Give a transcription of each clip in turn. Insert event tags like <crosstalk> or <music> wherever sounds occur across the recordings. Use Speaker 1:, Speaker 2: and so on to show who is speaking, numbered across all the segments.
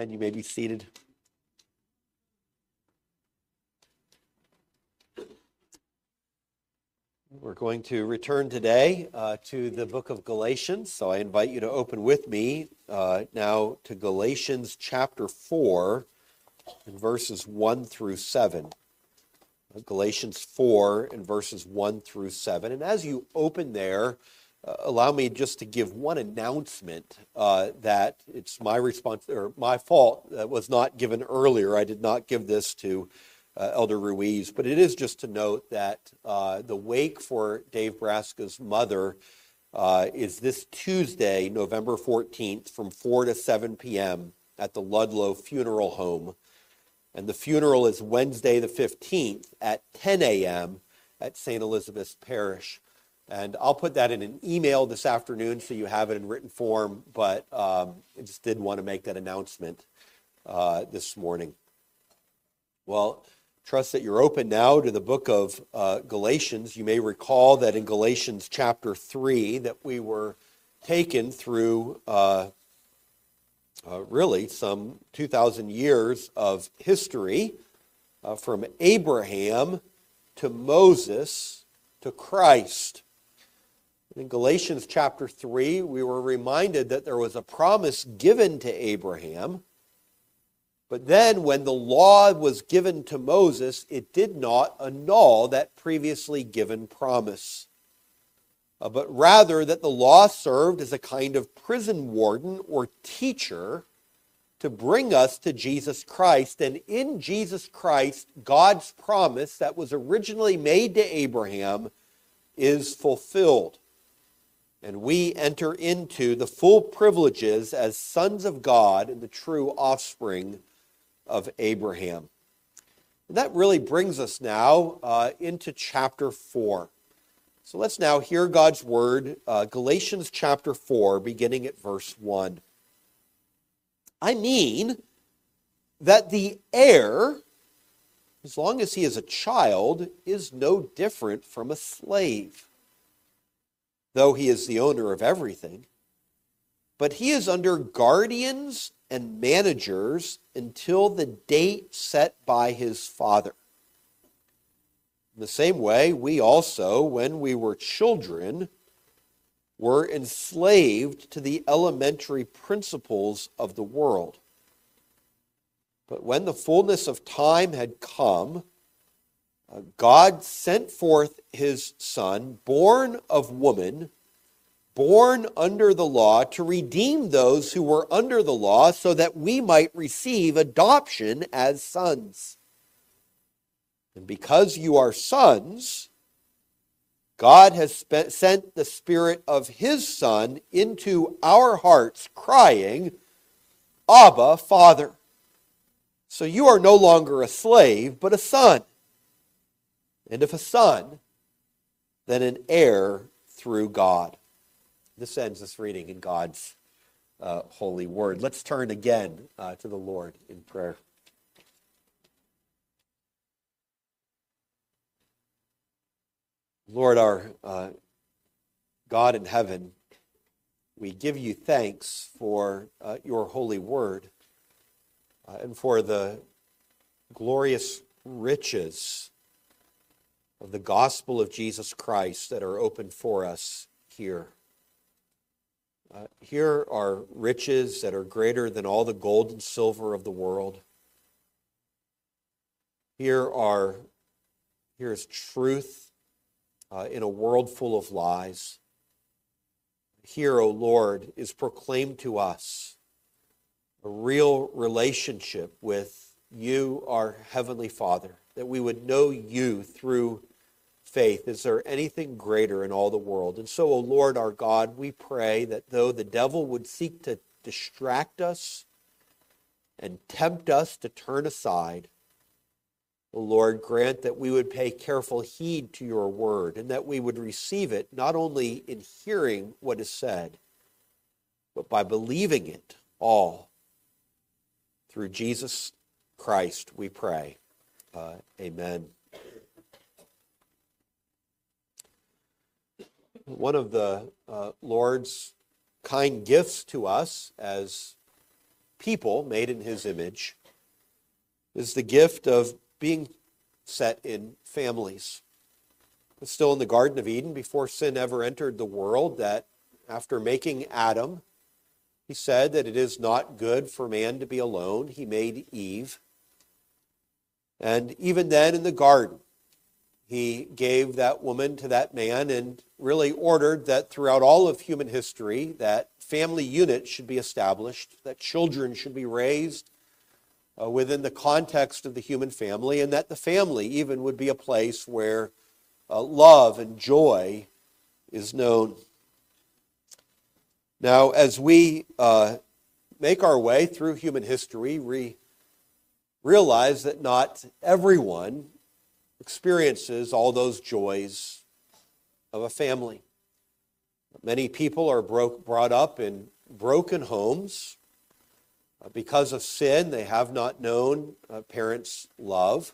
Speaker 1: And you may be seated. We're going to return today uh, to the book of Galatians. So I invite you to open with me uh, now to Galatians chapter 4 and verses 1 through 7. Uh, Galatians 4 and verses 1 through 7. And as you open there, allow me just to give one announcement uh, that it's my response or my fault that was not given earlier. I did not give this to uh, Elder Ruiz, but it is just to note that uh, the wake for Dave Braska's mother uh, is this Tuesday, November 14th, from 4 to 7 p.m. at the Ludlow Funeral Home. And the funeral is Wednesday, the 15th, at 10 a.m. at St. Elizabeth's Parish. And I'll put that in an email this afternoon so you have it in written form, but um, I just did want to make that announcement uh, this morning. Well, trust that you're open now to the book of uh, Galatians. You may recall that in Galatians chapter 3 that we were taken through uh, uh really some 2,000 years of history uh, from Abraham to Moses to Christ. In Galatians chapter 3, we were reminded that there was a promise given to Abraham. But then, when the law was given to Moses, it did not annul that previously given promise. Uh, but rather, that the law served as a kind of prison warden or teacher to bring us to Jesus Christ. And in Jesus Christ, God's promise that was originally made to Abraham is fulfilled and we enter into the full privileges as sons of God and the true offspring of Abraham. And that really brings us now uh, into chapter 4. So let's now hear God's word, uh, Galatians chapter 4, beginning at verse 1. I mean that the heir, as long as he is a child, is no different from a slave though he is the owner of everything. But he is under guardians and managers until the date set by his father. In the same way, we also, when we were children, were enslaved to the elementary principles of the world. But when the fullness of time had come, God sent forth his son, born of woman, born under the law, to redeem those who were under the law, so that we might receive adoption as sons. And because you are sons, God has spent, sent the Spirit of His Son into our hearts, crying, Abba, Father. So you are no longer a slave, but a son and if a son, then an heir through God. This ends this reading in God's uh, holy word. Let's turn again uh, to the Lord in prayer. Lord, our uh, God in heaven, we give you thanks for uh, your holy word uh, and for the glorious riches of the gospel of Jesus Christ that are open for us here. Uh, here are riches that are greater than all the gold and silver of the world. Here are here is truth uh, in a world full of lies. Here, O oh Lord, is proclaimed to us a real relationship with you, our Heavenly Father, that we would know you through faith. Is there anything greater in all the world? And so, O Lord our God, we pray that though the devil would seek to distract us and tempt us to turn aside, O Lord, grant that we would pay careful heed to your word and that we would receive it not only in hearing what is said, but by believing it all. Through Jesus Christ, we pray. Uh, amen. One of the uh, Lord's kind gifts to us as people made in his image is the gift of being set in families. It's still in the Garden of Eden before sin ever entered the world that after making Adam, he said that it is not good for man to be alone. He made Eve. And even then in the garden, he gave that woman to that man and really ordered that throughout all of human history that family units should be established, that children should be raised uh, within the context of the human family, and that the family even would be a place where uh, love and joy is known. Now, as we uh, make our way through human history, we realize that not everyone experiences all those joys of a family. Many people are broke, brought up in broken homes. Uh, because of sin, they have not known parents' love.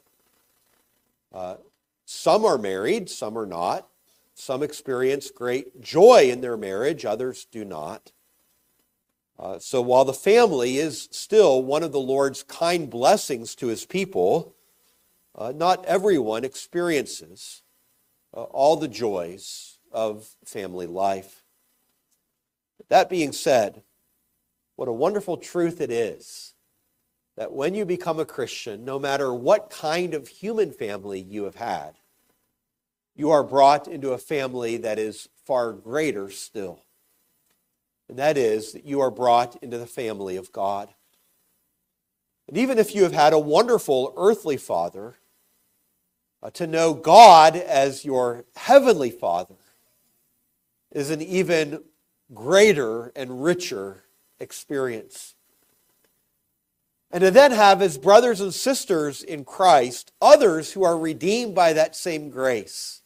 Speaker 1: Uh, some are married, some are not. Some experience great joy in their marriage, others do not. Uh, so while the family is still one of the Lord's kind blessings to his people, uh, not everyone experiences uh, all the joys of family life. That being said, what a wonderful truth it is that when you become a Christian, no matter what kind of human family you have had, you are brought into a family that is far greater still. And that is that you are brought into the family of God. And even if you have had a wonderful earthly father, Uh, to know God as your heavenly father is an even greater and richer experience. And to then have as brothers and sisters in Christ others who are redeemed by that same grace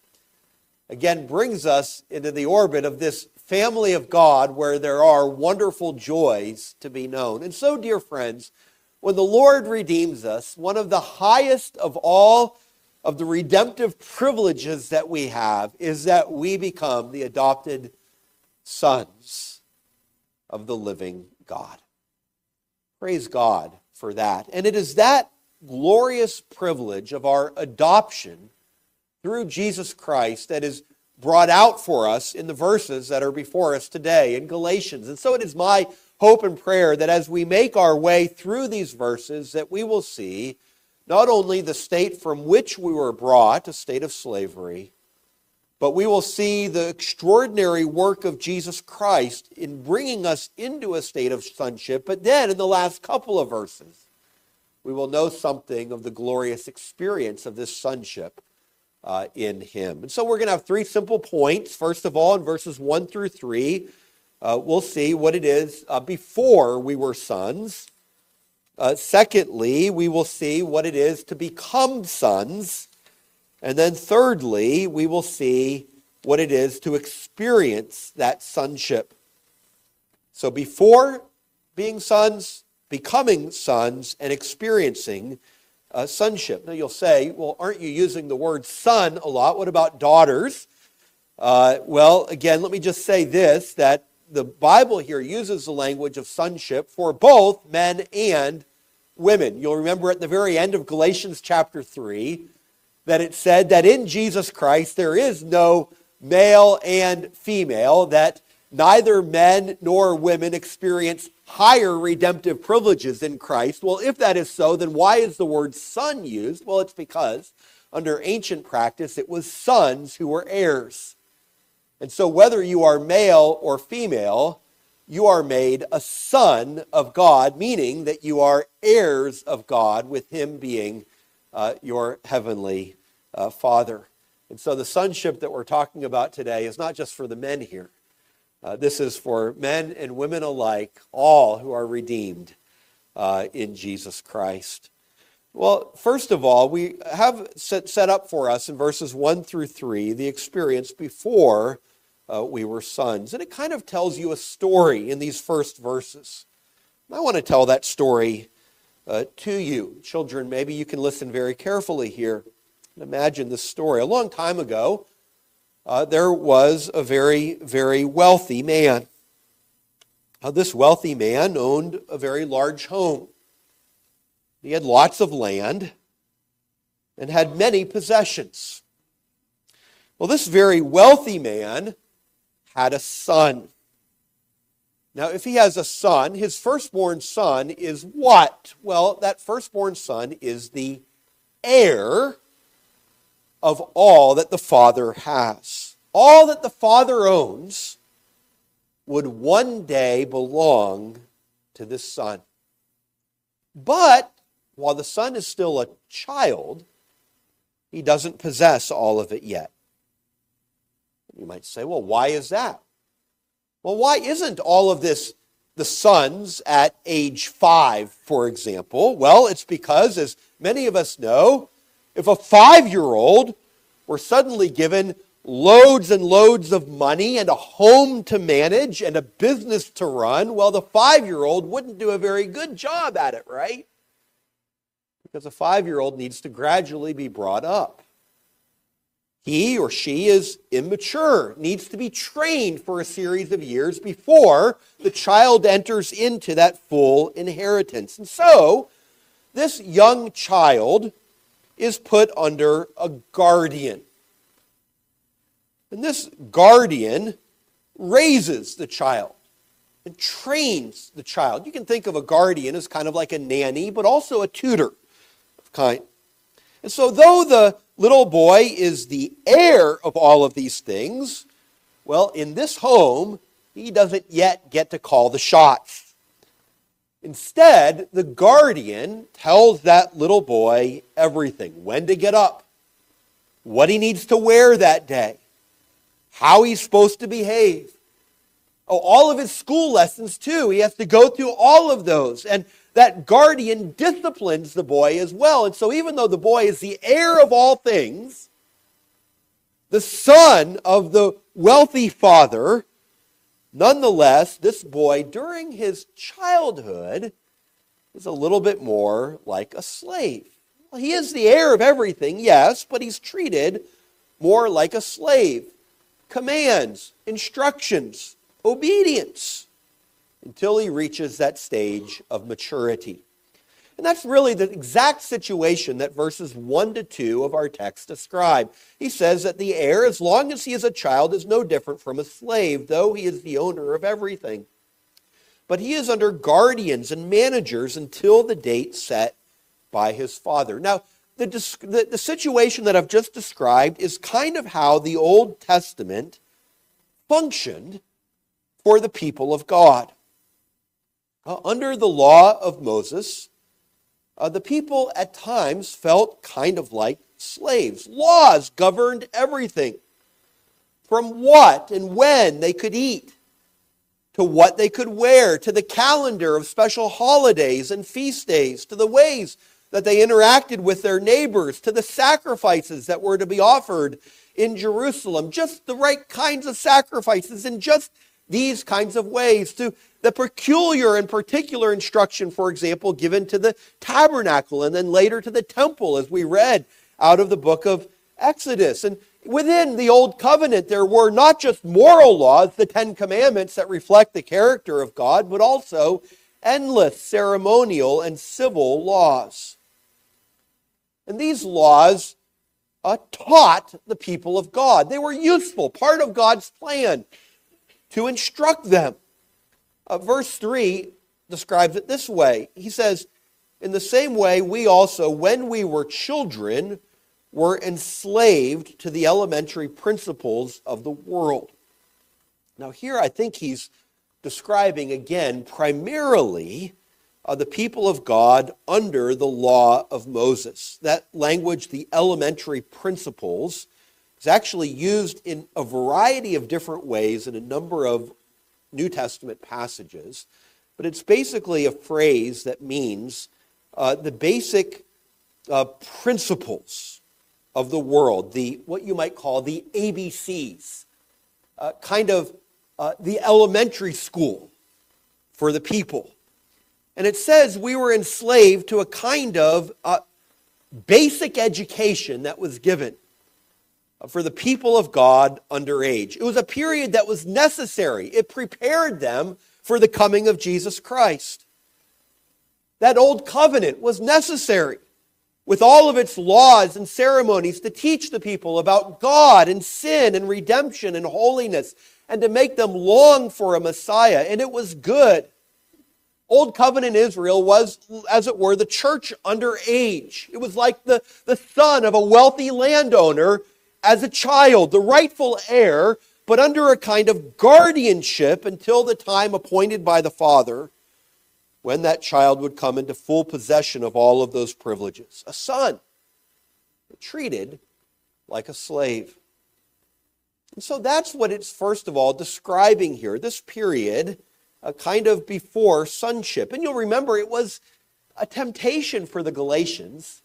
Speaker 1: again brings us into the orbit of this family of God where there are wonderful joys to be known. And so, dear friends, when the Lord redeems us, one of the highest of all of the redemptive privileges that we have is that we become the adopted sons of the living God. Praise God for that. And it is that glorious privilege of our adoption through Jesus Christ that is brought out for us in the verses that are before us today in Galatians. And so it is my hope and prayer that as we make our way through these verses that we will see not only the state from which we were brought, a state of slavery, but we will see the extraordinary work of Jesus Christ in bringing us into a state of sonship. But then in the last couple of verses, we will know something of the glorious experience of this sonship uh, in him. And so we're going to have three simple points. First of all, in verses 1 through 3, uh, we'll see what it is uh, before we were sons. Uh, secondly, we will see what it is to become sons. And then thirdly, we will see what it is to experience that sonship. So before being sons, becoming sons, and experiencing uh, sonship. Now you'll say, well, aren't you using the word son a lot? What about daughters? Uh, well, again, let me just say this that the Bible here uses the language of sonship for both men and women. You'll remember at the very end of Galatians chapter 3 that it said that in Jesus Christ there is no male and female, that neither men nor women experience higher redemptive privileges in Christ. Well, if that is so, then why is the word son used? Well, it's because under ancient practice, it was sons who were heirs. And so, whether you are male or female, you are made a son of God, meaning that you are heirs of God, with Him being uh, your heavenly uh, Father. And so, the sonship that we're talking about today is not just for the men here, uh, this is for men and women alike, all who are redeemed uh, in Jesus Christ. Well, first of all, we have set, set up for us in verses 1 through 3 the experience before uh, we were sons. And it kind of tells you a story in these first verses. And I want to tell that story uh, to you. Children, maybe you can listen very carefully here. and Imagine this story. A long time ago, uh, there was a very, very wealthy man. Uh, this wealthy man owned a very large home. He had lots of land and had many possessions. Well, this very wealthy man had a son. Now, if he has a son, his firstborn son is what? Well, that firstborn son is the heir of all that the father has. All that the father owns would one day belong to this son. But while the son is still a child, he doesn't possess all of it yet. You might say, well, why is that? Well, why isn't all of this the sons at age five, for example? Well, it's because, as many of us know, if a five year old were suddenly given loads and loads of money and a home to manage and a business to run, well, the five year old wouldn't do a very good job at it, right? Because a five year old needs to gradually be brought up. He or she is immature, needs to be trained for a series of years before the child enters into that full inheritance. And so, this young child is put under a guardian. And this guardian raises the child and trains the child. You can think of a guardian as kind of like a nanny, but also a tutor of kind. And so, though the little boy is the heir of all of these things, well, in this home, he doesn't yet get to call the shots. Instead, the guardian tells that little boy everything when to get up, what he needs to wear that day, how he's supposed to behave. Oh, all of his school lessons, too. He has to go through all of those. And that guardian disciplines the boy as well. And so, even though the boy is the heir of all things, the son of the wealthy father, nonetheless, this boy, during his childhood, is a little bit more like a slave. Well, he is the heir of everything, yes, but he's treated more like a slave. Commands, instructions, obedience until he reaches that stage of maturity. And that's really the exact situation that verses 1 to 2 of our text describe. He says that the heir, as long as he is a child, is no different from a slave, though he is the owner of everything. But he is under guardians and managers until the date set by his father. Now, the, the, the situation that I've just described is kind of how the Old Testament functioned for the people of God. Uh, under the law of Moses, uh, the people at times felt kind of like slaves. Laws governed everything from what and when they could eat, to what they could wear, to the calendar of special holidays and feast days, to the ways that they interacted with their neighbors, to the sacrifices that were to be offered in Jerusalem, just the right kinds of sacrifices and just these kinds of ways, to the peculiar and particular instruction, for example, given to the tabernacle and then later to the temple, as we read out of the book of Exodus. And within the Old Covenant, there were not just moral laws, the Ten Commandments that reflect the character of God, but also endless ceremonial and civil laws. And these laws uh, taught the people of God. They were useful, part of God's plan to instruct them. Uh, verse 3 describes it this way He says, In the same way, we also, when we were children, were enslaved to the elementary principles of the world. Now, here I think he's describing again primarily uh, the people of God under the law of Moses. That language, the elementary principles, is actually used in a variety of different ways in a number of New Testament passages, but it's basically a phrase that means uh, the basic uh, principles of the world, the what you might call the ABCs, uh, kind of uh, the elementary school for the people. And it says we were enslaved to a kind of uh, basic education that was given for the people of God under age. It was a period that was necessary. It prepared them for the coming of Jesus Christ. That old covenant was necessary with all of its laws and ceremonies to teach the people about God and sin and redemption and holiness and to make them long for a Messiah. And it was good. Old covenant Israel was, as it were, the church under age. It was like the, the son of a wealthy landowner as a child, the rightful heir, but under a kind of guardianship until the time appointed by the father when that child would come into full possession of all of those privileges. A son, treated like a slave. And so that's what it's first of all describing here, this period, a kind of before sonship. And you'll remember it was a temptation for the Galatians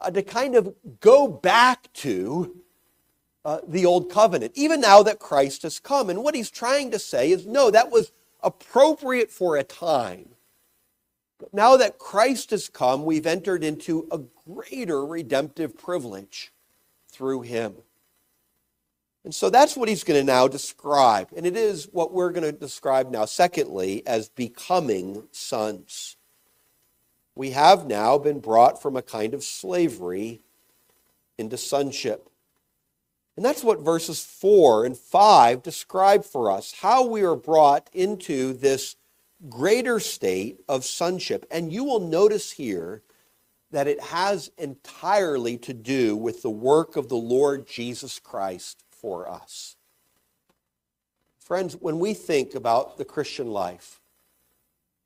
Speaker 1: uh, to kind of go back to uh, the old covenant, even now that Christ has come. And what he's trying to say is no, that was appropriate for a time. But now that Christ has come, we've entered into a greater redemptive privilege through him. And so that's what he's going to now describe. And it is what we're going to describe now, secondly, as becoming sons. We have now been brought from a kind of slavery into sonship. And that's what verses 4 and 5 describe for us how we are brought into this greater state of sonship. And you will notice here that it has entirely to do with the work of the Lord Jesus Christ for us. Friends, when we think about the Christian life,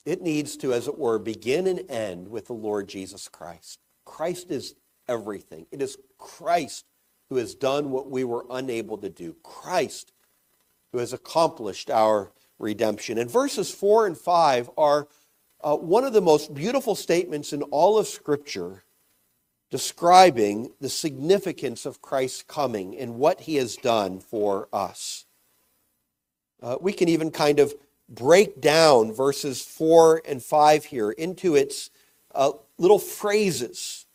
Speaker 1: it needs to, as it were, begin and end with the Lord Jesus Christ. Christ is everything. It is Christ who has done what we were unable to do. Christ who has accomplished our redemption. And verses 4 and 5 are uh, one of the most beautiful statements in all of Scripture describing the significance of Christ's coming and what he has done for us. Uh, we can even kind of break down verses 4 and 5 here into its uh, little phrases.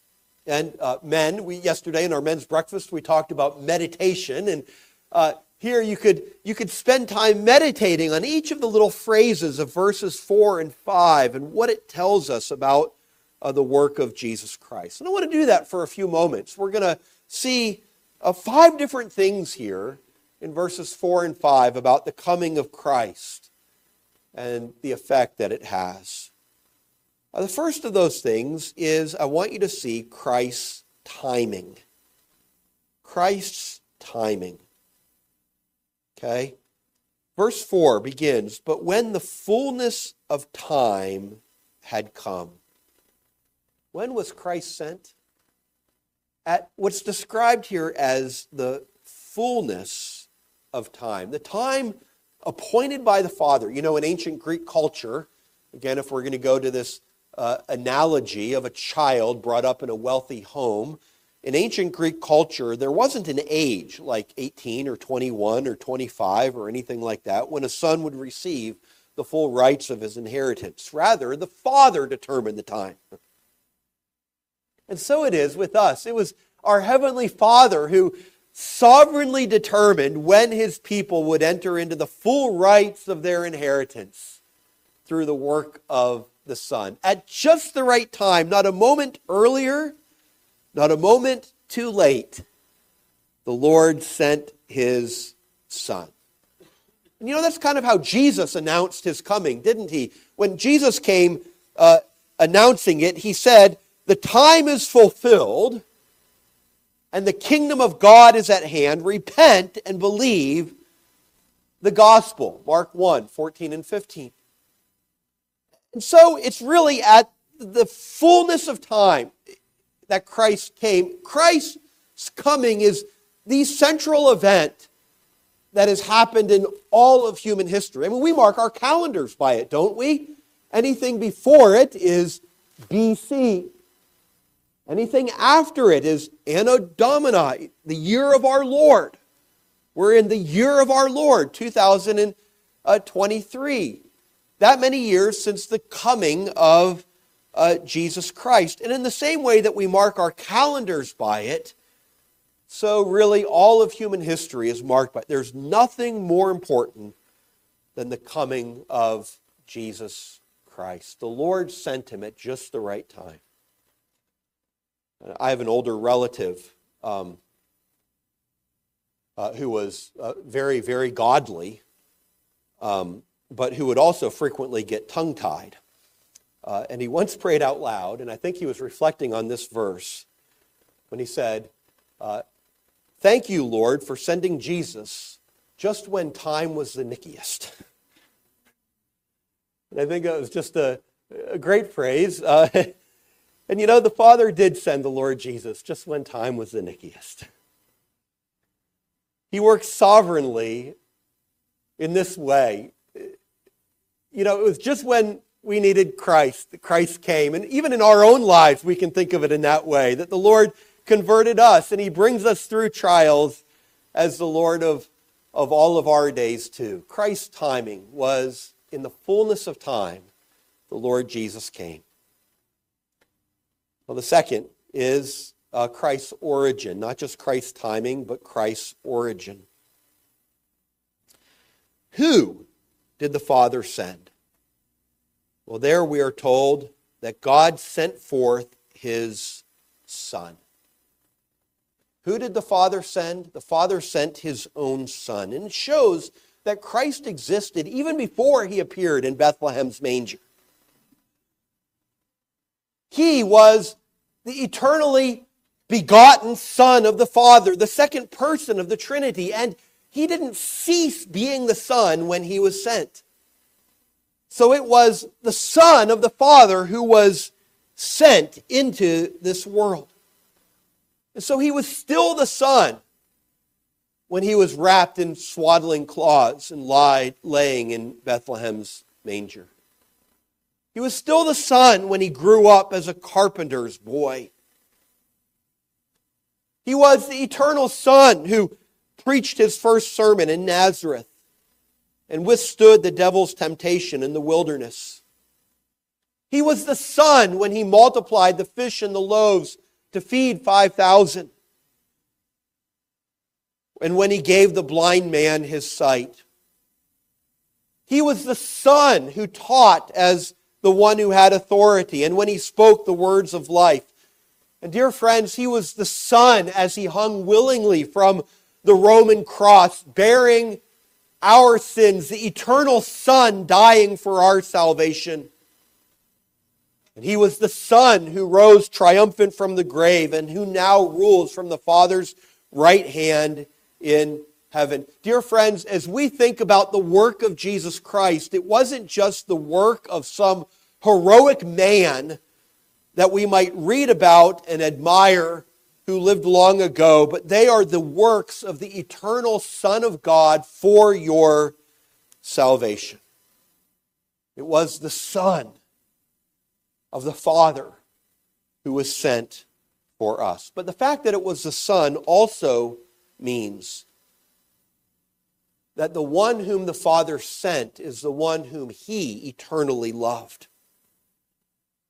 Speaker 1: And uh, men, we yesterday in our men's breakfast we talked about meditation, and uh, here you could, you could spend time meditating on each of the little phrases of verses 4 and 5 and what it tells us about uh, the work of Jesus Christ. And I want to do that for a few moments. We're going to see uh, five different things here in verses 4 and 5 about the coming of Christ and the effect that it has. The first of those things is I want you to see Christ's timing. Christ's timing. Okay? Verse 4 begins, But when the fullness of time had come. When was Christ sent? At what's described here as the fullness of time, the time appointed by the Father. You know, in ancient Greek culture, again, if we're going to go to this uh, analogy of a child brought up in a wealthy home, in ancient Greek culture, there wasn't an age like 18 or 21 or 25 or anything like that when a son would receive the full rights of his inheritance. Rather, the father determined the time. And so it is with us. It was our Heavenly Father who sovereignly determined when his people would enter into the full rights of their inheritance through the work of the Son. At just the right time, not a moment earlier not a moment too late, the Lord sent his son. And you know, that's kind of how Jesus announced his coming, didn't he? When Jesus came uh, announcing it, he said, The time is fulfilled and the kingdom of God is at hand. Repent and believe the gospel. Mark 1 14 and 15. And so it's really at the fullness of time that Christ came. Christ's coming is the central event that has happened in all of human history. I mean, we mark our calendars by it, don't we? Anything before it is BC. Anything after it is Anno Domini, the year of our Lord. We're in the year of our Lord, 2023. That many years since the coming of uh, Jesus Christ. And in the same way that we mark our calendars by it, so really all of human history is marked by it. There's nothing more important than the coming of Jesus Christ. The Lord sent him at just the right time. I have an older relative um, uh, who was uh, very, very godly, um, but who would also frequently get tongue tied. Uh, and he once prayed out loud, and I think he was reflecting on this verse when he said, uh, Thank you, Lord, for sending Jesus just when time was the nickiest. <laughs> and I think it was just a, a great phrase. <laughs> And you know, the Father did send the Lord Jesus just when time was the nickiest. He works sovereignly in this way. You know, it was just when we needed Christ that Christ came. And even in our own lives, we can think of it in that way that the Lord converted us and He brings us through trials as the Lord of, of all of our days, too. Christ's timing was in the fullness of time, the Lord Jesus came. Well, the second is uh, Christ's origin, not just Christ's timing, but Christ's origin. Who did the Father send? Well, there we are told that God sent forth his Son. Who did the Father send? The Father sent his own Son. And it shows that Christ existed even before he appeared in Bethlehem's manger. He was the eternally begotten Son of the Father, the second person of the Trinity, and he didn't cease being the Son when he was sent. So it was the Son of the Father who was sent into this world. And so he was still the Son when he was wrapped in swaddling cloths and lied, laying in Bethlehem's manger. He was still the Son when he grew up as a carpenter's boy. He was the eternal Son who preached his first sermon in Nazareth and withstood the devil's temptation in the wilderness. He was the Son when he multiplied the fish and the loaves to feed 5,000. And when he gave the blind man his sight. He was the Son who taught as the one who had authority, and when he spoke the words of life. And dear friends, he was the Son as he hung willingly from the Roman cross, bearing our sins, the eternal Son dying for our salvation. And he was the Son who rose triumphant from the grave and who now rules from the Father's right hand in heaven. Dear friends, as we think about the work of Jesus Christ, it wasn't just the work of some heroic man that we might read about and admire who lived long ago, but they are the works of the eternal Son of God for your salvation. It was the Son of the Father who was sent for us. But the fact that it was the Son also means that the one whom the Father sent is the one whom he eternally loved.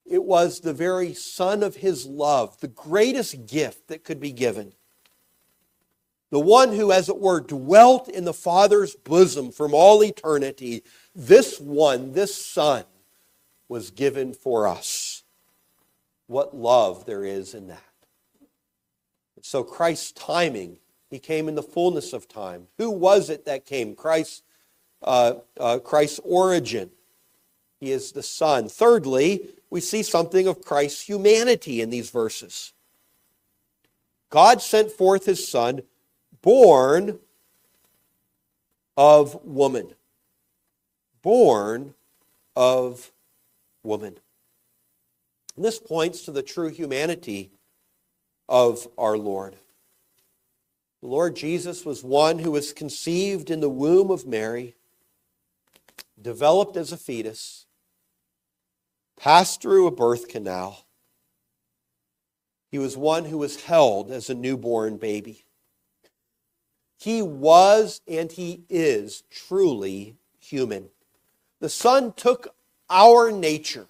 Speaker 1: It was the very Son of His love, the greatest gift that could be given. The one who, as it were, dwelt in the Father's bosom from all eternity. This one, this Son, was given for us. What love there is in that. So Christ's timing, he came in the fullness of time. Who was it that came? Christ, uh, uh, Christ's origin. He is the Son. Thirdly, we see something of Christ's humanity in these verses. God sent forth his Son, born of woman. Born of woman. And this points to the true humanity of our Lord. The Lord Jesus was one who was conceived in the womb of Mary, developed as a fetus, passed through a birth canal. He was one who was held as a newborn baby. He was and he is truly human. The Son took our nature.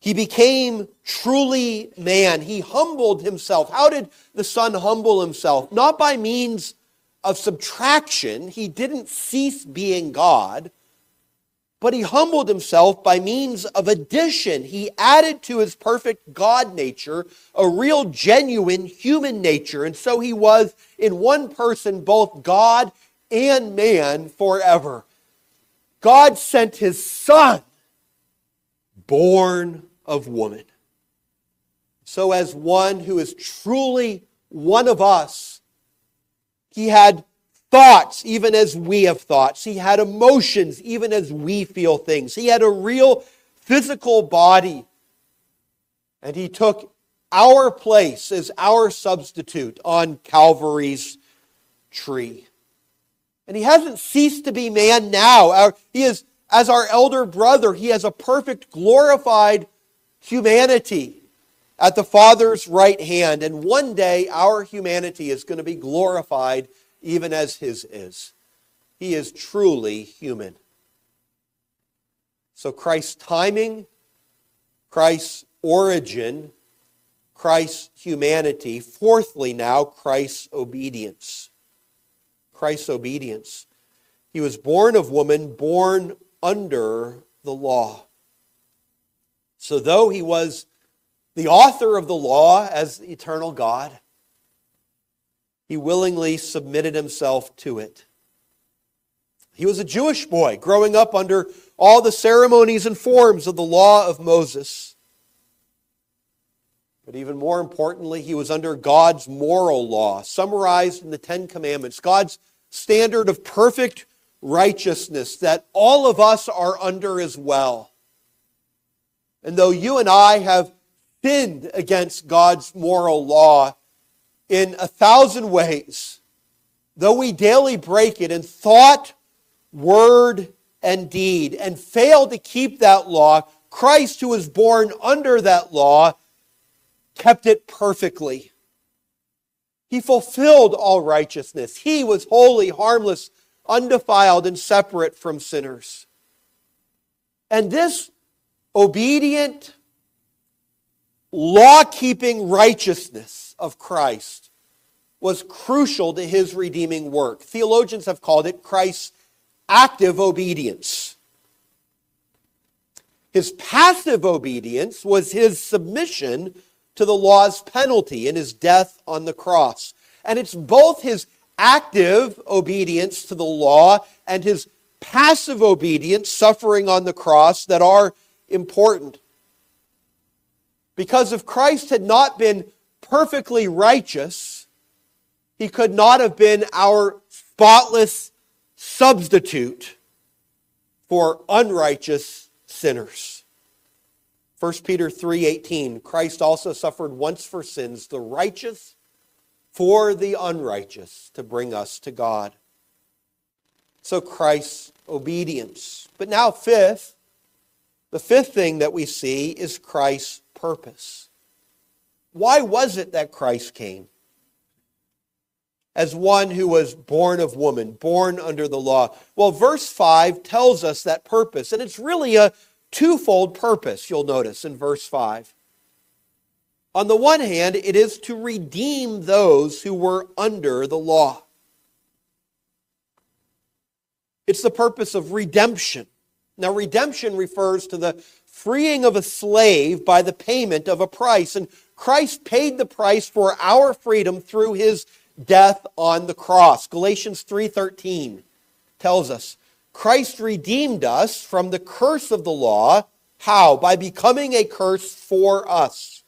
Speaker 1: He became truly man. He humbled himself. How did the Son humble himself? Not by means of subtraction. He didn't cease being God, but he humbled himself by means of addition. He added to his perfect God nature a real, genuine human nature. And so he was in one person both God and man forever. God sent his son, born of woman. So, as one who is truly one of us, he had thoughts even as we have thoughts. He had emotions even as we feel things. He had a real physical body. And he took our place as our substitute on Calvary's tree. And he hasn't ceased to be man now. He is, as our elder brother, he has a perfect, glorified humanity at the Father's right hand. And one day, our humanity is going to be glorified even as his is. He is truly human. So, Christ's timing, Christ's origin, Christ's humanity. Fourthly, now, Christ's obedience. Christ's obedience. He was born of woman, born under the law. So, though he was the author of the law as eternal God, he willingly submitted himself to it. He was a Jewish boy growing up under all the ceremonies and forms of the law of Moses. But even more importantly, he was under God's moral law, summarized in the Ten Commandments, God's standard of perfect righteousness that all of us are under as well. And though you and I have sinned against God's moral law in a thousand ways, though we daily break it in thought, word, and deed, and fail to keep that law, Christ, who was born under that law, kept it perfectly. He fulfilled all righteousness. He was holy, harmless, undefiled, and separate from sinners. And this obedient, law keeping righteousness of Christ was crucial to his redeeming work. Theologians have called it Christ's active obedience. His passive obedience was his submission to the law's penalty in his death on the cross. And it's both his active obedience to the law and his passive obedience, suffering on the cross, that are important. Because if Christ had not been perfectly righteous, he could not have been our spotless substitute for unrighteous sinners. 1 Peter 3:18 Christ also suffered once for sins the righteous for the unrighteous to bring us to God. So Christ's obedience. But now fifth, the fifth thing that we see is Christ's purpose. Why was it that Christ came? As one who was born of woman, born under the law. Well, verse 5 tells us that purpose, and it's really a twofold purpose, you'll notice in verse 5. On the one hand, it is to redeem those who were under the law. It's the purpose of redemption. Now, redemption refers to the freeing of a slave by the payment of a price. And Christ paid the price for our freedom through his death on the cross. Galatians 3:13 tells us, Christ redeemed us from the curse of the law. How? By becoming a curse for us.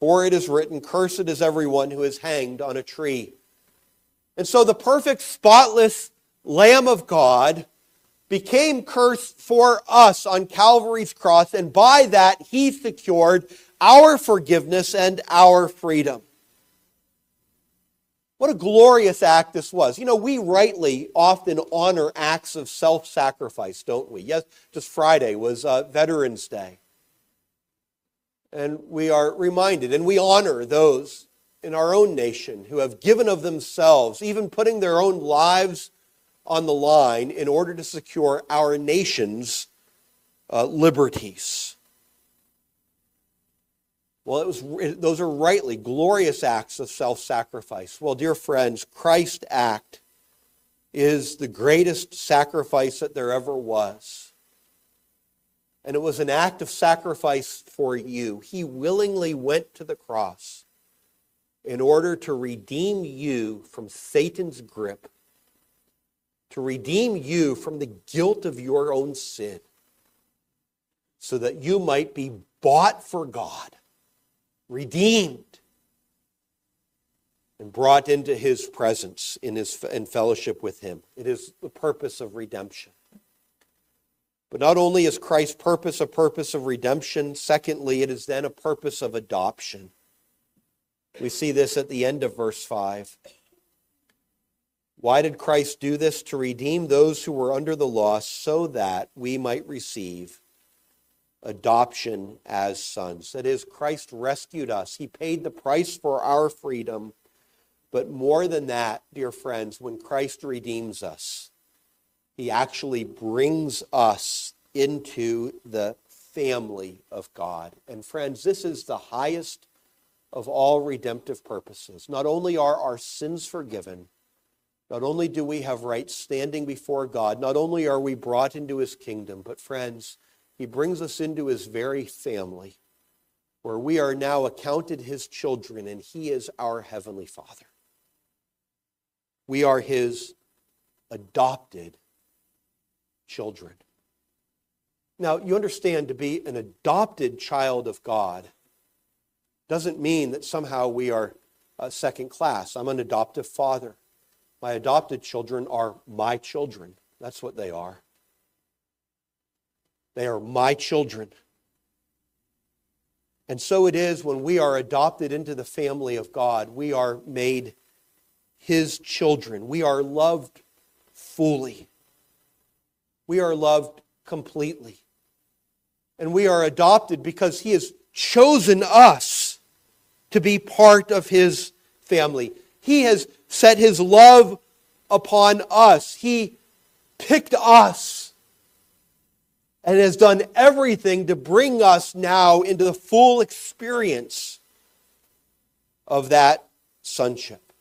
Speaker 1: For it is written, Cursed is everyone who is hanged on a tree. And so the perfect, spotless Lamb of God became cursed for us on Calvary's cross, and by that he secured our forgiveness and our freedom. What a glorious act this was. You know, we rightly often honor acts of self sacrifice, don't we? Yes, just Friday was uh, Veterans Day. And we are reminded and we honor those in our own nation who have given of themselves, even putting their own lives on the line in order to secure our nation's uh, liberties. Well, it was, those are rightly glorious acts of self sacrifice. Well, dear friends, Christ's act is the greatest sacrifice that there ever was. And it was an act of sacrifice for you. He willingly went to the cross in order to redeem you from Satan's grip, to redeem you from the guilt of your own sin, so that you might be bought for God, redeemed, and brought into his presence in, his, in fellowship with him. It is the purpose of redemption. But not only is Christ's purpose a purpose of redemption, secondly, it is then a purpose of adoption. We see this at the end of verse 5. Why did Christ do this? To redeem those who were under the law so that we might receive adoption as sons. That is, Christ rescued us. He paid the price for our freedom. But more than that, dear friends, when Christ redeems us, he actually brings us into the family of God. And friends, this is the highest of all redemptive purposes. Not only are our sins forgiven, not only do we have right standing before God, not only are we brought into his kingdom, but friends, he brings us into his very family, where we are now accounted his children, and he is our heavenly Father. We are his adopted children. Now, you understand to be an adopted child of God doesn't mean that somehow we are uh, second class. I'm an adoptive father. My adopted children are my children. That's what they are. They are my children. And so it is when we are adopted into the family of God, we are made his children. We are loved fully. We are loved completely. And we are adopted because he has chosen us to be part of his family. He has set his love upon us. He picked us and has done everything to bring us now into the full experience of that sonship.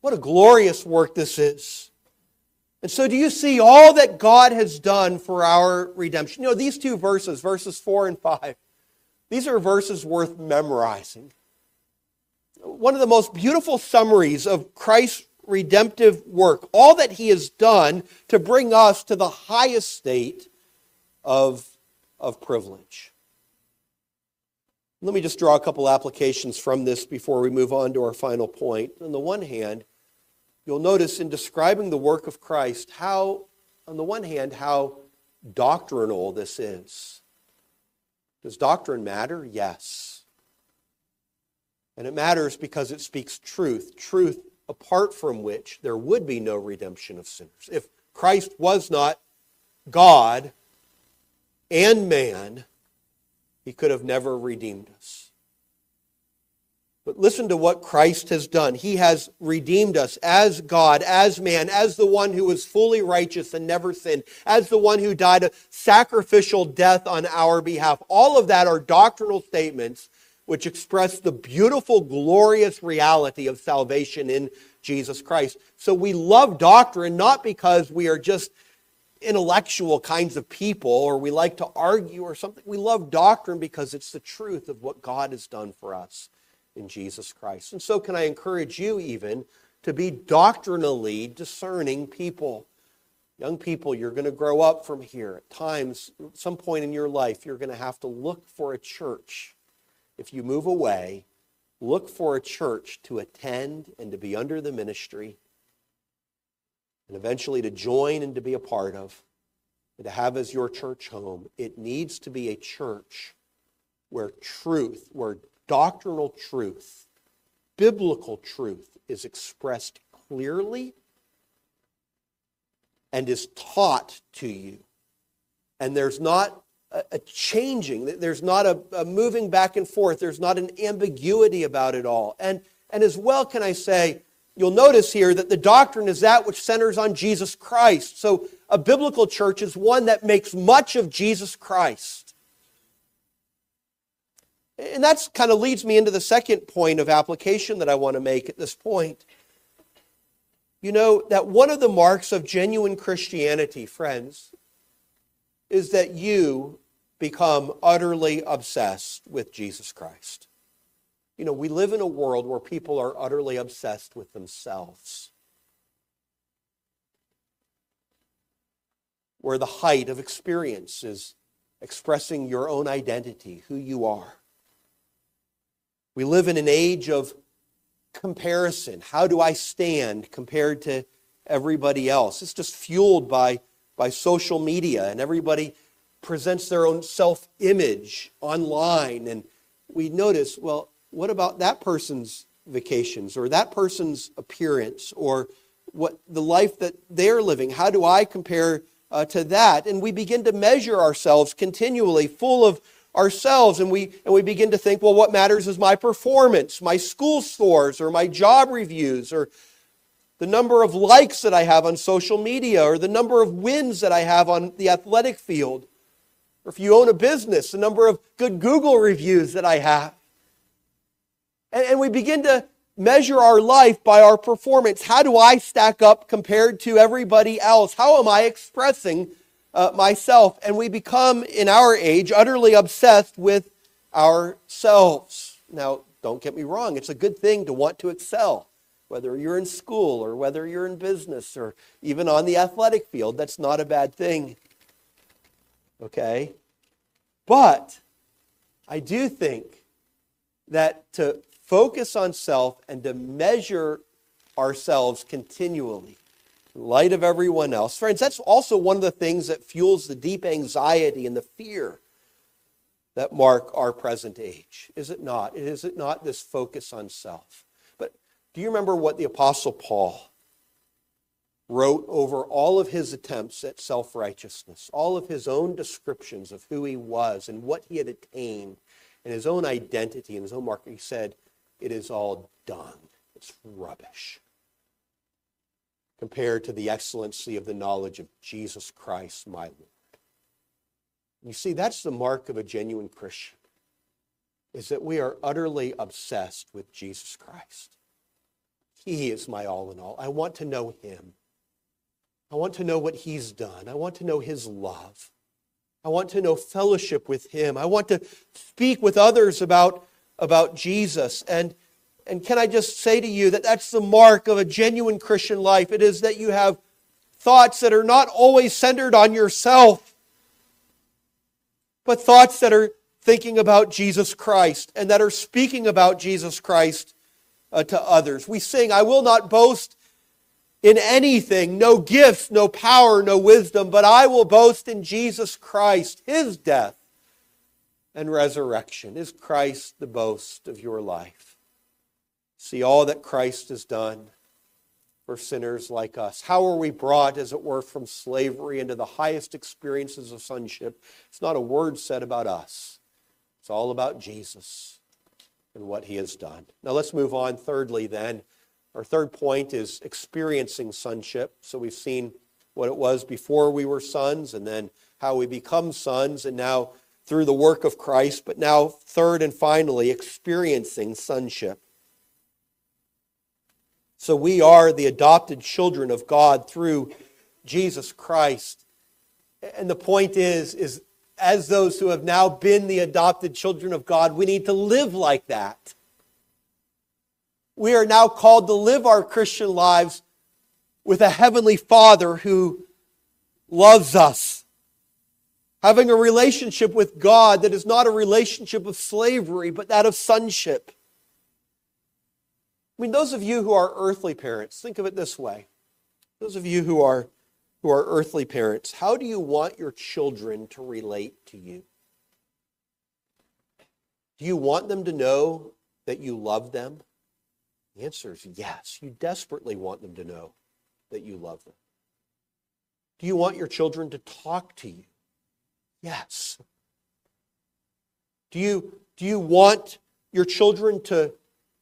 Speaker 1: What a glorious work this is. And so, do you see all that God has done for our redemption? You know, these two verses, verses 4 and 5, these are verses worth memorizing. One of the most beautiful summaries of Christ's redemptive work, all that he has done to bring us to the highest state of, of privilege. Let me just draw a couple applications from this before we move on to our final point. On the one hand, you'll notice in describing the work of Christ how, on the one hand, how doctrinal this is. Does doctrine matter? Yes. And it matters because it speaks truth, truth apart from which there would be no redemption of sinners. If Christ was not God and man, he could have never redeemed us. But listen to what Christ has done. He has redeemed us as God, as man, as the one who was fully righteous and never sinned, as the one who died a sacrificial death on our behalf. All of that are doctrinal statements which express the beautiful, glorious reality of salvation in Jesus Christ. So we love doctrine not because we are just intellectual kinds of people or we like to argue or something. We love doctrine because it's the truth of what God has done for us in Jesus Christ. And so, can I encourage you even to be doctrinally discerning people? Young people, you're going to grow up from here. At times, at some point in your life, you're going to have to look for a church. If you move away, look for a church to attend and to be under the ministry, and eventually to join and to be a part of, and to have as your church home. It needs to be a church where truth, where doctrinal truth, biblical truth, is expressed clearly and is taught to you. And there's not a, changing, there's not a, a moving back and forth, there's not an ambiguity about it all. And, and as well, can I say, you'll notice here that the doctrine is that which centers on Jesus Christ. So a biblical church is one that makes much of Jesus Christ. And that's kind of leads me into the second point of application that I want to make at this point. You know, that one of the marks of genuine Christianity, friends, is that you become utterly obsessed with Jesus Christ. You know, we live in a world where people are utterly obsessed with themselves. Where the height of experience is expressing your own identity, who you are. We live in an age of comparison. How do I stand compared to everybody else? It's just fueled by, by social media, and everybody presents their own self image online. And we notice, well, what about that person's vacations or that person's appearance or what the life that they're living? How do I compare uh, to that? And we begin to measure ourselves continually, full of ourselves and we and we begin to think well what matters is my performance my school scores or my job reviews or the number of likes that i have on social media or the number of wins that i have on the athletic field. Or if you own a business the number of good google reviews that i have. And, and we begin to measure our life by our performance. How do i stack up compared to everybody else? How am i expressing uh, myself, and we become, in our age, utterly obsessed with ourselves. Now, don't get me wrong, it's a good thing to want to excel, whether you're in school or whether you're in business or even on the athletic field. That's not a bad thing. Okay? But I do think that to focus on self and to measure ourselves continually in light of everyone else. Friends, that's also one of the things that fuels the deep anxiety and the fear that mark our present age. Is it not? Is it not this focus on self? Do you remember what the Apostle Paul wrote over all of his attempts at self righteousness, all of his own descriptions of who he was and what he had attained, and his own identity and his own mark? He said, It is all done. It's rubbish compared to the excellency of the knowledge of Jesus Christ, my Lord. You see, that's the mark of a genuine Christian, is that we are utterly obsessed with Jesus Christ. He is my all in all. I want to know him. I want to know what he's done. I want to know his love. I want to know fellowship with him. I want to speak with others about, about Jesus. And and can I just say to you that that's the mark of a genuine Christian life? It is that you have thoughts that are not always centered on yourself, but thoughts that are thinking about Jesus Christ and that are speaking about Jesus Christ uh, to others. We sing, I will not boast in anything, no gifts, no power, no wisdom, but I will boast in Jesus Christ, his death and resurrection. Is Christ the boast of your life? see all that Christ has done for sinners like us. How are we brought, as it were, from slavery into the highest experiences of sonship? It's not a word said about us, it's all about Jesus and what he has done. Now let's move on. Thirdly, then, our third point is experiencing sonship. So we've seen what it was before we were sons, and then how we become sons, and now through the work of Christ. But now, third and finally, experiencing sonship. So we are the adopted children of God through Jesus Christ. And the point is, is as those who have now been the adopted children of God, we need to live like that. We are now called to live our Christian lives with a heavenly Father who loves us. Having a relationship with God that is not a relationship of slavery, but that of sonship. I mean, those of you who are earthly parents, think of it this way. Those of you who are, who are earthly parents, how do you want your children to relate to you? Do you want them to know that you love them? The answer is yes. You desperately want them to know that you love them. Do you want your children to talk to you? Yes. Do you, do you want your children to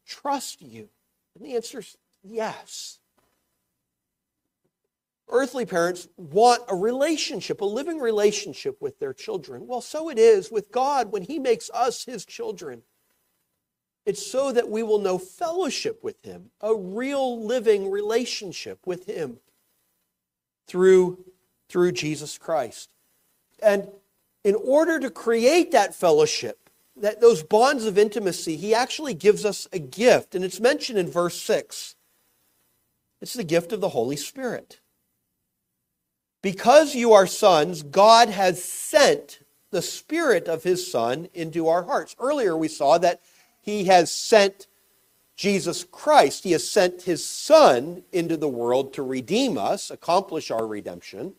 Speaker 1: trust you? And the answer is yes. Earthly parents want a relationship, a living relationship with their children. Well, so it is with God when He makes us His children. It's so that we will know fellowship with Him, a real living relationship with Him through, through Jesus Christ. And in order to create that fellowship, that those bonds of intimacy, he actually gives us a gift, and it's mentioned in verse 6. It's the gift of the Holy Spirit. Because you are sons, God has sent the Spirit of His Son into our hearts. Earlier we saw that He has sent Jesus Christ. He has sent His Son into the world to redeem us, accomplish our redemption.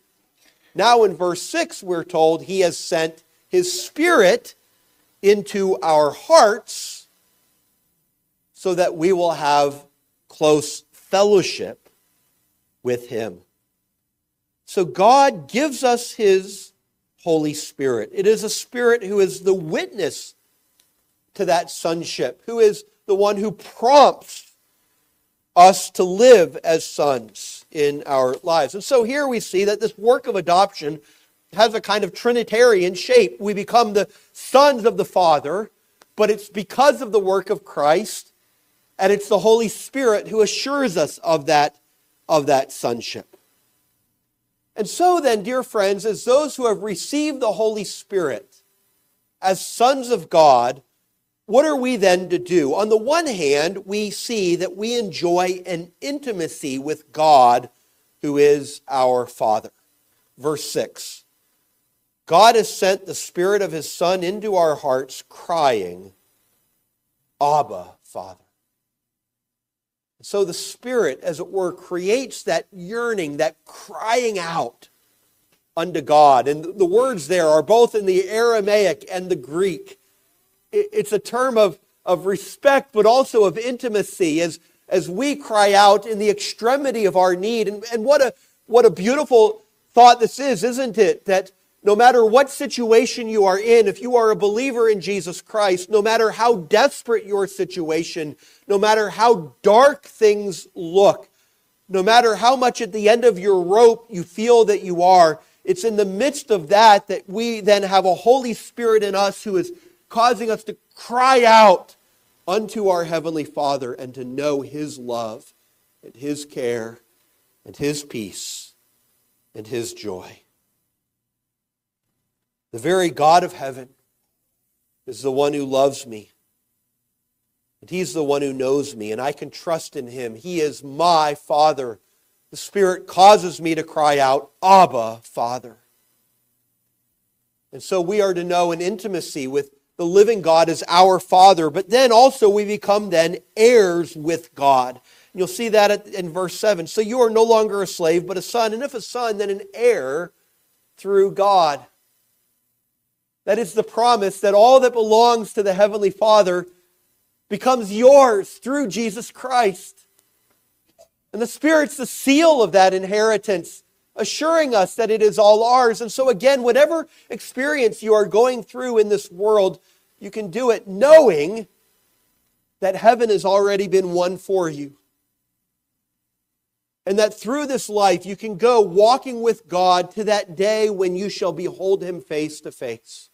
Speaker 1: Now in verse 6, we're told He has sent His Spirit into our hearts so that we will have close fellowship with Him. So God gives us His Holy Spirit. It is a Spirit who is the witness to that sonship, who is the one who prompts us to live as sons in our lives. And so here we see that this work of adoption has a kind of Trinitarian shape. We become the sons of the Father, but it's because of the work of Christ, and it's the Holy Spirit who assures us of that, of that sonship. And so, then, dear friends, as those who have received the Holy Spirit as sons of God, what are we then to do? On the one hand, we see that we enjoy an intimacy with God who is our Father. Verse 6 God has sent the Spirit of His Son into our hearts, crying, Abba, Father. So the Spirit, as it were, creates that yearning, that crying out unto God. And the words there are both in the Aramaic and the Greek. It's a term of, of respect, but also of intimacy as, as we cry out in the extremity of our need. And, and what, a, what a beautiful thought this is, isn't it? That no matter what situation you are in, if you are a believer in Jesus Christ, no matter how desperate your situation, no matter how dark things look, no matter how much at the end of your rope you feel that you are, it's in the midst of that that we then have a Holy Spirit in us who is causing us to cry out unto our Heavenly Father and to know His love and His care and His peace and His joy. The very God of heaven is the one who loves me. And he's the one who knows me, and I can trust in him. He is my Father. The Spirit causes me to cry out, Abba, Father. And so we are to know an intimacy with the living God as our Father, but then also we become then heirs with God. And you'll see that in verse 7. So you are no longer a slave, but a son, and if a son, then an heir through God. That is the promise that all that belongs to the Heavenly Father becomes yours through Jesus Christ. And the Spirit's the seal of that inheritance, assuring us that it is all ours. And so, again, whatever experience you are going through in this world, you can do it knowing that heaven has already been won for you. And that through this life you can go walking with God to that day when you shall behold Him face to face.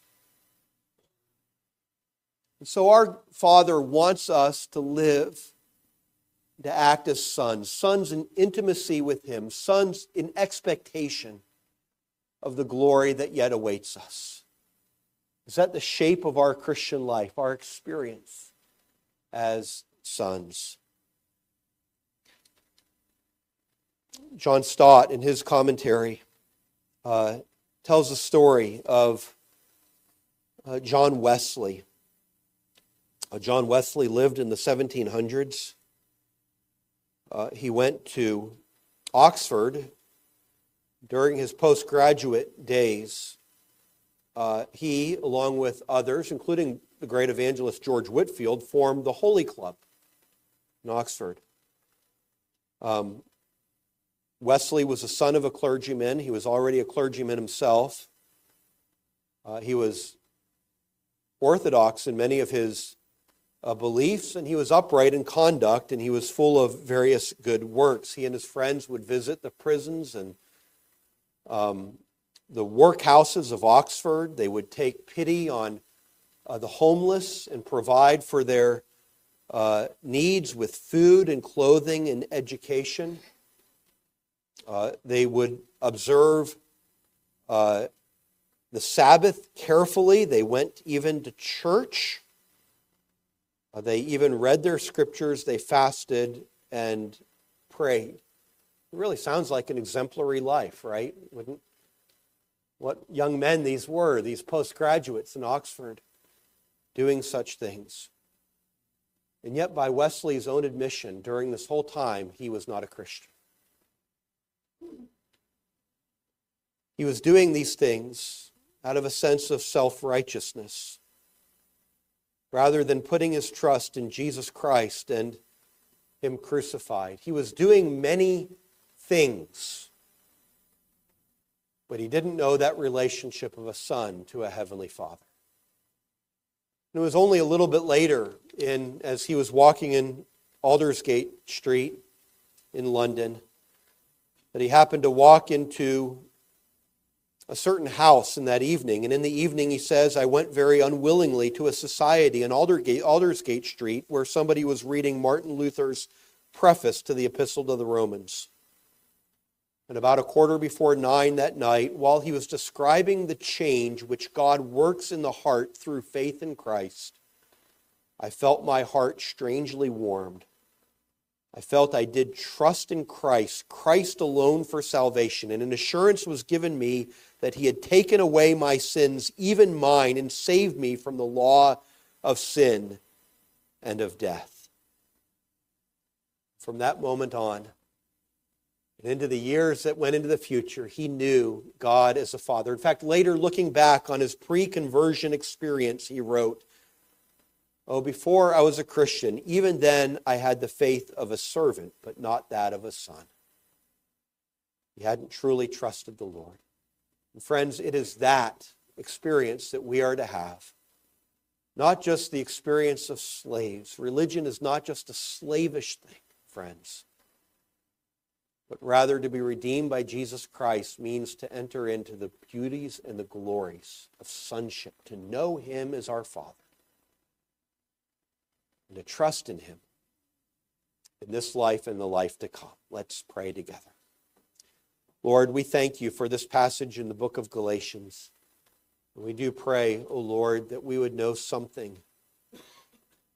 Speaker 1: So our Father wants us to live, to act as sons, sons in intimacy with Him, sons in expectation of the glory that yet awaits us. Is that the shape of our Christian life, our experience as sons? John Stott, in his commentary, uh, tells the story of uh, John Wesley John Wesley lived in the 1700s. Uh, he went to Oxford during his postgraduate days. Uh, he, along with others, including the great evangelist George Whitefield, formed the Holy Club in Oxford. Um, Wesley was the son of a clergyman. He was already a clergyman himself. Uh, he was orthodox in many of his uh, beliefs, and he was upright in conduct, and he was full of various good works. He and his friends would visit the prisons and um, the workhouses of Oxford. They would take pity on uh, the homeless and provide for their uh, needs with food and clothing and education. Uh, they would observe uh, the Sabbath carefully. They went even to church. Uh, they even read their scriptures. They fasted and prayed. It really sounds like an exemplary life, right? Wouldn't what young men these were, these postgraduates in Oxford, doing such things. And yet, by Wesley's own admission, during this whole time, he was not a Christian. He was doing these things out of a sense of self righteousness rather than putting his trust in Jesus Christ and Him crucified. He was doing many things, but he didn't know that relationship of a son to a heavenly father. And it was only a little bit later, in, as he was walking in Aldersgate Street in London, that he happened to walk into a certain house in that evening. And in the evening, he says, I went very unwillingly to a society in Aldergate, Aldersgate Street where somebody was reading Martin Luther's preface to the Epistle to the Romans. And about a quarter before nine that night, while he was describing the change which God works in the heart through faith in Christ, I felt my heart strangely warmed. I felt I did trust in Christ, Christ alone for salvation, and an assurance was given me that he had taken away my sins, even mine, and saved me from the law of sin and of death. From that moment on, and into the years that went into the future, he knew God as a father. In fact, later looking back on his pre conversion experience, he wrote, Oh, before I was a Christian, even then I had the faith of a servant, but not that of a son. He hadn't truly trusted the Lord. And friends, it is that experience that we are to have. Not just the experience of slaves. Religion is not just a slavish thing, friends but rather to be redeemed by Jesus Christ means to enter into the beauties and the glories of sonship, to know Him as our Father, and to trust in Him in this life and the life to come. Let's pray together. Lord, we thank you for this passage in the book of Galatians. we do pray, O oh Lord, that we would know something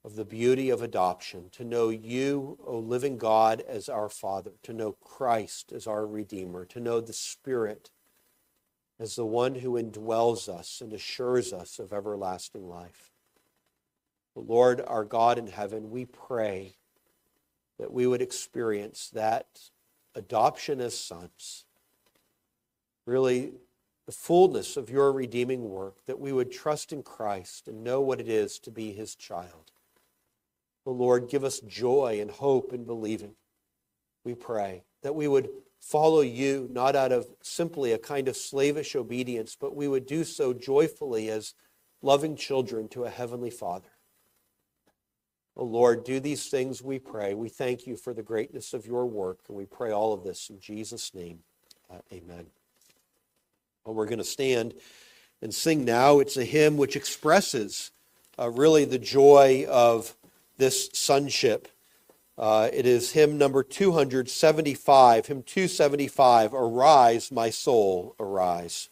Speaker 1: of the beauty of adoption, to know you, O living God, as our Father, to know Christ as our Redeemer, to know the Spirit as the one who indwells us and assures us of everlasting life. Lord, our God in heaven, we pray that we would experience that adoption as sons, really the fullness of your redeeming work, that we would trust in Christ and know what it is to be his child. Oh Lord, give us joy and hope in believing. We pray that we would follow you not out of simply a kind of slavish obedience, but we would do so joyfully as loving children to a heavenly Father. Oh Lord, do these things, we pray. We thank you for the greatness of your work, and we pray all of this in Jesus' name. Uh, amen. Well, we're going to stand and sing now. It's a hymn which expresses uh, really the joy of this sonship. Uh, it is hymn number 275, hymn 275, Arise, my soul, arise.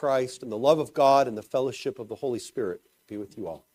Speaker 1: Christ and the love of God and the fellowship of the Holy Spirit be with you all.